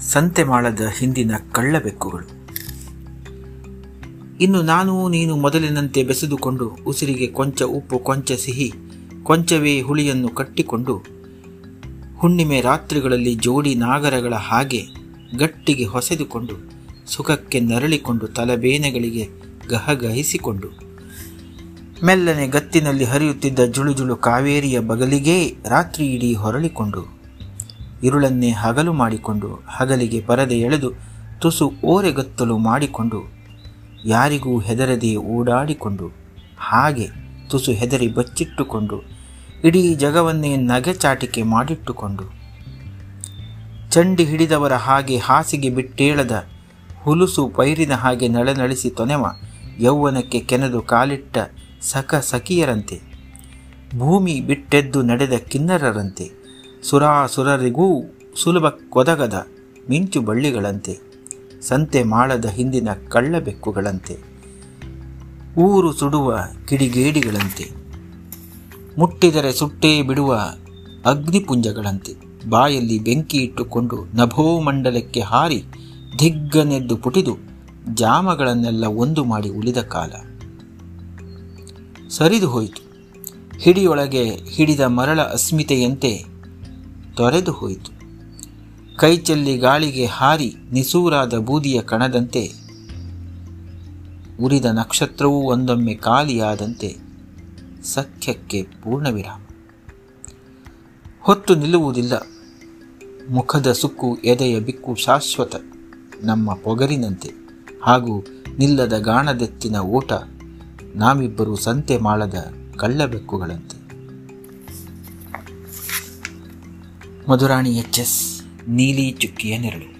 ಸಂತೆ ಮಾಳದ ಹಿಂದಿನ ಕಳ್ಳಬೆಕ್ಕುಗಳು. ಇನ್ನು ನಾನು ನೀನು ಮೊದಲಿನಂತೆ ಬೆಸೆದುಕೊಂಡು ಉಸಿರಿಗೆ ಕೊಂಚ ಉಪ್ಪು, ಕೊಂಚ ಸಿಹಿ, ಕೊಂಚವೇ ಹುಳಿಯನ್ನು ಕಟ್ಟಿಕೊಂಡು ಹುಣ್ಣಿಮೆ ರಾತ್ರಿಗಳಲ್ಲಿ ಜೋಡಿ ನಾಗರಗಳ ಹಾಗೆ ಗಟ್ಟಿಗೆ ಹೊಸೆದುಕೊಂಡು ಸುಖಕ್ಕೆ ನರಳಿಕೊಂಡು ತಲಬೇನೆಗಳಿಗೆ ಗಹಗಹಿಸಿಕೊಂಡು ಮೆಲ್ಲನೆ ಗತ್ತಿನಲ್ಲಿ ಹರಿಯುತ್ತಿದ್ದ ಜುಳುಜುಳು ಕಾವೇರಿಯ ಬಗಲಿಗೇ ರಾತ್ರಿ ಇಡೀ ಹೊರಳಿಕೊಂಡು ಇರುಳನ್ನೇ ಹಗಲು ಮಾಡಿಕೊಂಡು ಹಗಲಿಗೆ ಪರದೆ ಎಳೆದು ತುಸು ಓರೆಗತ್ತಲು ಮಾಡಿಕೊಂಡು ಯಾರಿಗೂ ಹೆದರದೆ ಓಡಾಡಿಕೊಂಡು ಹಾಗೆ ತುಸು ಹೆದರಿ ಬಚ್ಚಿಟ್ಟುಕೊಂಡು ಇಡೀ ಜಗವನ್ನೇ ನಗೆಚಾಟಿಕೆ ಮಾಡಿಟ್ಟುಕೊಂಡು ಚಂಡಿ ಹಿಡಿದವರ ಹಾಗೆ ಹಾಸಿಗೆ ಬಿಟ್ಟೇಳದ, ಹುಲುಸು ಪೈರಿನ ಹಾಗೆ ನಳನಳಿಸಿ ತೊನೆವ, ಯೌವನಕ್ಕೆ ಕೆನೆದು ಕಾಲಿಟ್ಟ ಸಖ ಸಖಿಯರಂತೆ. ಭೂಮಿ ಬಿಟ್ಟೆದ್ದು ನಡೆದ ಕಿನ್ನರರಂತೆ. ಸುರಾಸುರರಿಗೂ ಸುಲಭ ಕೊದಗದ ಮಿಂಚು ಬಳ್ಳಿಗಳಂತೆ, ಸಂತೆ ಮಾಳದ ಹಿಂದಿನ ಕಳ್ಳಬೆಕ್ಕುಗಳಂತೆ ಊರು ಸುಡುವ ಕಿಡಿಗೇಡಿಗಳಂತೆ, ಮುಟ್ಟಿದರೆ ಸುಟ್ಟೇ ಬಿಡುವ ಅಗ್ನಿಪುಂಜಗಳಂತೆ, ಬಾಯಲ್ಲಿ ಬೆಂಕಿ ಇಟ್ಟುಕೊಂಡು ನಭೋಮಂಡಲಕ್ಕೆ ಹಾರಿ ದಿಗ್ಗನೆದ್ದು ಪುಟಿದು ಜಾಮಗಳನ್ನೆಲ್ಲ ಒಂದು ಮಾಡಿ ಉಳಿದ ಕಾಲ. ಸರಿದು ಹೋಯಿತು. ಹಿಡಿಯೊಳಗೆ ಹಿಡಿದ ಮರಳ ಅಸ್ಮಿತೆಯಂತೆ ತೊರೆದು ಹೋಯಿತು. ಕೈಚೆಲ್ಲಿ ಗಾಳಿಗೆ ಹಾರಿ ನಿಸೂರಾದ ಬೂದಿಯ ಕಣದಂತೆ, ಉರಿದ ನಕ್ಷತ್ರವೂ ಒಂದೊಮ್ಮೆ ಖಾಲಿಯಾದಂತೆ ಸಖ್ಯಕ್ಕೆ ಪೂರ್ಣವಿರಾಮ. ಹೊತ್ತು ನಿಲ್ಲುವುದಿಲ್ಲ. ಮುಖದ ಸುಕ್ಕು ಎದೆಯ ಬಿಕ್ಕು ಶಾಶ್ವತ ನಮ್ಮ ಪೊಗರಿನಂತೆ. ಹಾಗೂ ನಿಲ್ಲದ ಗಾಣದೆತ್ತಿನ ಓಟ, ನಾವಿಬ್ಬರು ಸಂತೆ ಮಾಡದ ಕಳ್ಳಬೆಕ್ಕುಗಳಂತೆ. ಮಧುರಾಣಿ ಎಚ್ ಎಸ್. ನೀಲಿ ಚುಕ್ಕಿಯ ನೆರಳು.